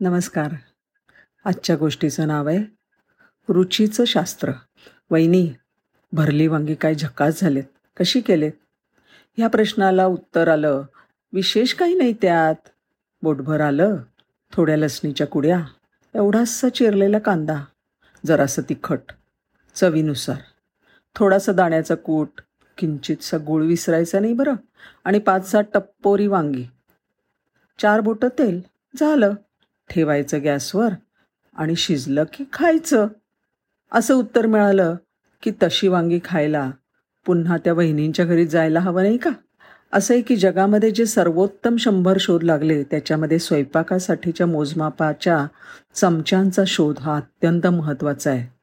नमस्कार. आजच्या गोष्टीचं नाव आहे रुचीचं शास्त्र. वैनी भरली वांगी काय झकास झालेत? कशी केलेत? ह्या प्रश्नाला उत्तर आलं विशेष काही नाही त्यात. बोटभर आलं थोड्या लसणीच्या कुड्या एवढासा चिरलेला कांदा जरासं तिखट चवीनुसार. थोडासा दाण्याचा कूट किंचितसा गुळ विसरायचा नाही बरं आणि पाच सहा टप्पोरी वांगी. चार बोटं तेल झालं. ठेवायचं गॅसवर आणि शिजलं की खायचं. असं उत्तर मिळालं की तशी वांगी खायला पुन्हा त्या वहिनींच्या घरी जायला हवं नाही का? असं आहे की जगामध्ये जे सर्वोत्तम शंभर शोध लागले त्याच्यामध्ये स्वयंपाकासाठीच्या मोजमापाच्या चमच्यांचा शोध हा अत्यंत महत्त्वाचा आहे.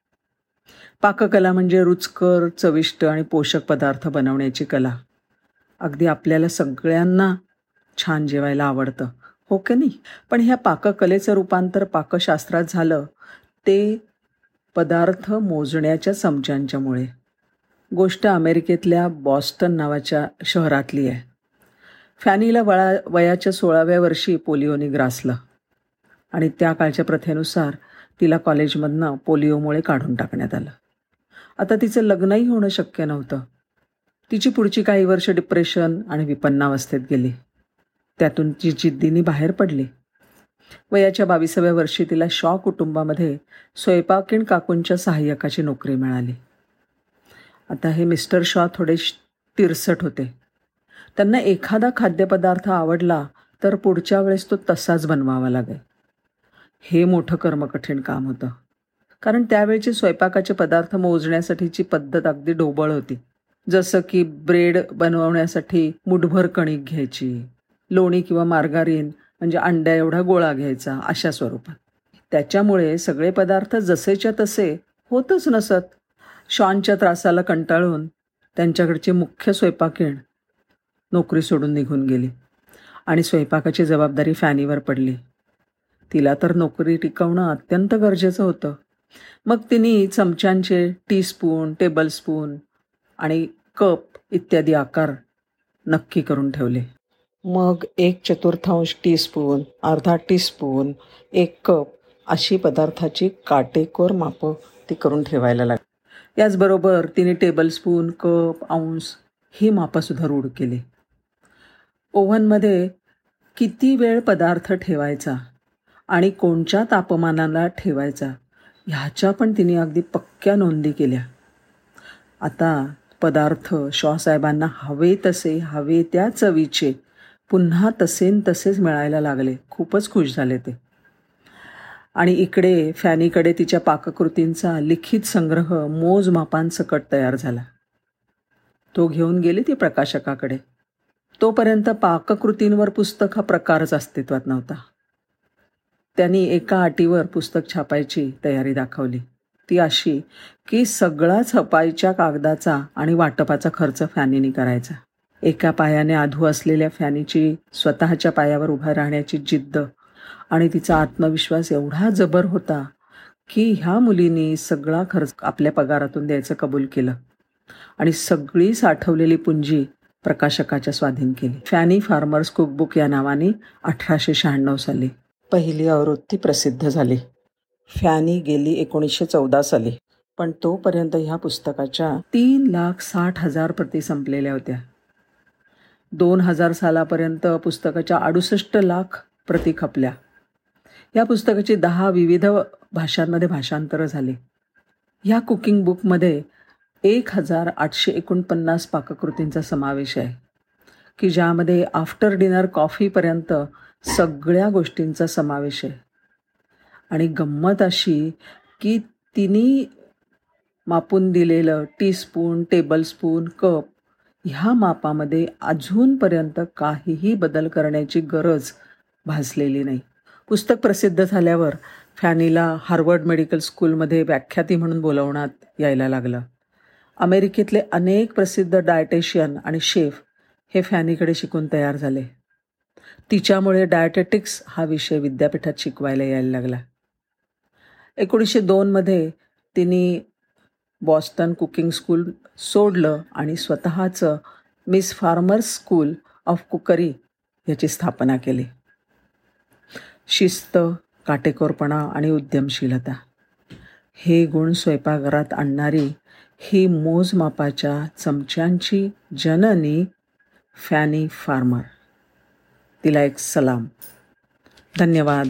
पाककला म्हणजे रुचकर चविष्ट आणि पोषक पदार्थ बनवण्याची कला. अगदी आपल्याला सगळ्यांना छान जेवायला आवडतं. हो की नाही? पण ह्या पाककलेचं रूपांतर पाकशास्त्रात झालं. ते पदार्थ मोजण्याच्या समजांच्यामुळे. गोष्ट अमेरिकेतल्या बॉस्टन नावाच्या शहरातली आहे. फॅनीला वळा वयाच्या सोळाव्या वर्षी पोलिओने ग्रासलं. आणि त्या काळच्या प्रथेनुसार तिला कॉलेजमधनं पोलिओमुळे काढून टाकण्यात आलं. आता तिचं लग्नही होणं शक्य नव्हतं. तिची पुढची काही वर्ष डिप्रेशन आणि विपन्नावस्थेत गेली. त्यातून ती जिद्दीने बाहेर पडली. वयाच्या बावीसाव्या वर्षी तिला शॉ कुटुंबामध्ये स्वयंपाकीण काकूंच्या सहाय्यकाची नोकरी मिळाली. आता हे मिस्टर शॉ थोडे तिरसट होते. त्यांना एखादा खाद्यपदार्थ आवडला तर पुढच्या वेळेस तो तसाच बनवावा लागे हे मोठं कर्मकठीण काम होतं. कारण त्यावेळचे स्वयंपाकाचे पदार्थ मोजण्यासाठीची पद्धत अगदी ढोबळ होती. जसं की ब्रेड बनवण्यासाठी मुठभर कणिक घ्यायची लोणी किंवा मार्गारीन म्हणजे अंड्या एवढा गोळा घ्यायचा अशा स्वरूपात. त्याच्यामुळे सगळे पदार्थ जसेच्या तसे होतच नसत. शॉनच्या त्रासाला कंटाळून त्यांच्याकडचे मुख्य स्वयंपाकीण नोकरी सोडून निघून गेली. आणि स्वयंपाकाची जबाबदारी फॅनीवर पडली. तिला तर नोकरी टिकवणं अत्यंत गरजेचं होतं. मग तिने चमच्यांचे टीस्पून टेबलस्पून आणि कप इत्यादी आकार नक्की करून ठेवले. मग एक चतुर्थांश टीस्पून अर्धा टीस्पून एक कप अशी पदार्थाची काटेकोर मापं ती करून ठेवायला लागली. याचबरोबर तिने टेबलस्पून कप अंश ही मापंसुद्धा रूढ केली. ओव्हनमध्ये किती वेळ पदार्थ ठेवायचा आणि कोणत्या तापमानाला ठेवायचा ह्याच्या पण तिने अगदी पक्क्या नोंदी केल्या. आता पदार्थ शॉसाहेबांना हवे तसे हवे त्या चवीचे पुन्हा तसेन तसेच मिळायला लागले. खूपच खुश झाले ते. आणि इकडे फॅनीकडे तिच्या पाककृतींचा लिखित संग्रह मोजमापांसकट तयार झाला. तो घेऊन गेले ती प्रकाशकाकडे. तोपर्यंत पाककृतींवर पुस्तक हा प्रकारच अस्तित्वात नव्हता. त्यांनी एका अटीवर पुस्तक छापायची तयारी दाखवली. ती अशी की सगळा छपाईच्या कागदाचा आणि वाटपाचा खर्च फॅनीनी करायचा. एका पायाने आधू असलेल्या फॅनीची स्वतःच्या पायावर उभा राहण्याची जिद्द आणि तिचा आत्मविश्वास एवढा जबर होता की ह्या मुलीने सगळा खर्च आपल्या पगारातून द्यायचं कबूल केलं आणि सगळी साठवलेली पुंजी प्रकाशकाच्या स्वाधीन केली. फॅनी फार्मर्स कुकबुक या नावाने अठराशे शहाण्णव साली पहिली आवृत्ती प्रसिद्ध झाली. फॅनी गेली एकोणीसशे चौदा साली पण तोपर्यंत ह्या पुस्तकाच्या तीन लाख साठ हजार प्रती संपलेल्या होत्या. दोन हजार सालापर्यंत पुस्तकाच्या अडुसष्ट लाख प्रती खपल्या. या पुस्तकाची दहा विविध भाषांमध्ये भाषांतरं झाली. ह्या कुकिंग बुकमध्ये एक हजार आठशे एकोणपन्नास पाककृतींचा समावेश आहे की ज्यामध्ये आफ्टर डिनर कॉफीपर्यंत सगळ्या गोष्टींचा समावेश आहे. आणि गंमत अशी की तिने मापून दिलेलं टीस्पून टेबलस्पून कप ह्या मापामध्ये अजूनपर्यंत काहीही बदल करण्याची गरज भासलेली नाही. पुस्तक प्रसिद्ध झाल्यावर फॅनीला हार्वर्ड मेडिकल स्कूलमध्ये व्याख्याती म्हणून बोलवण्यात यायला लागलं. अमेरिकेतले अनेक प्रसिद्ध डायटेशियन आणि शेफ हे फॅनीकडे शिकून तयार झाले. तिच्यामुळे डायटेटिक्स हा विषय विद्यापीठात शिकवायला यायला लागला. एकोणीसशे दोनमध्ये तिने बॉस्टन कुकिंग स्कूल सोडलं आणि स्वतःचं Miss Farmer's school of cookery याची स्थापना केली. शिस्त काटेकोरपणा आणि उद्यमशीलता. हे गुण स्वयंपाकघरात आणणारी ही मोजमापाच्या चमच्यांची जननी फॅनी फार्मर. तिला एक सलाम. धन्यवाद.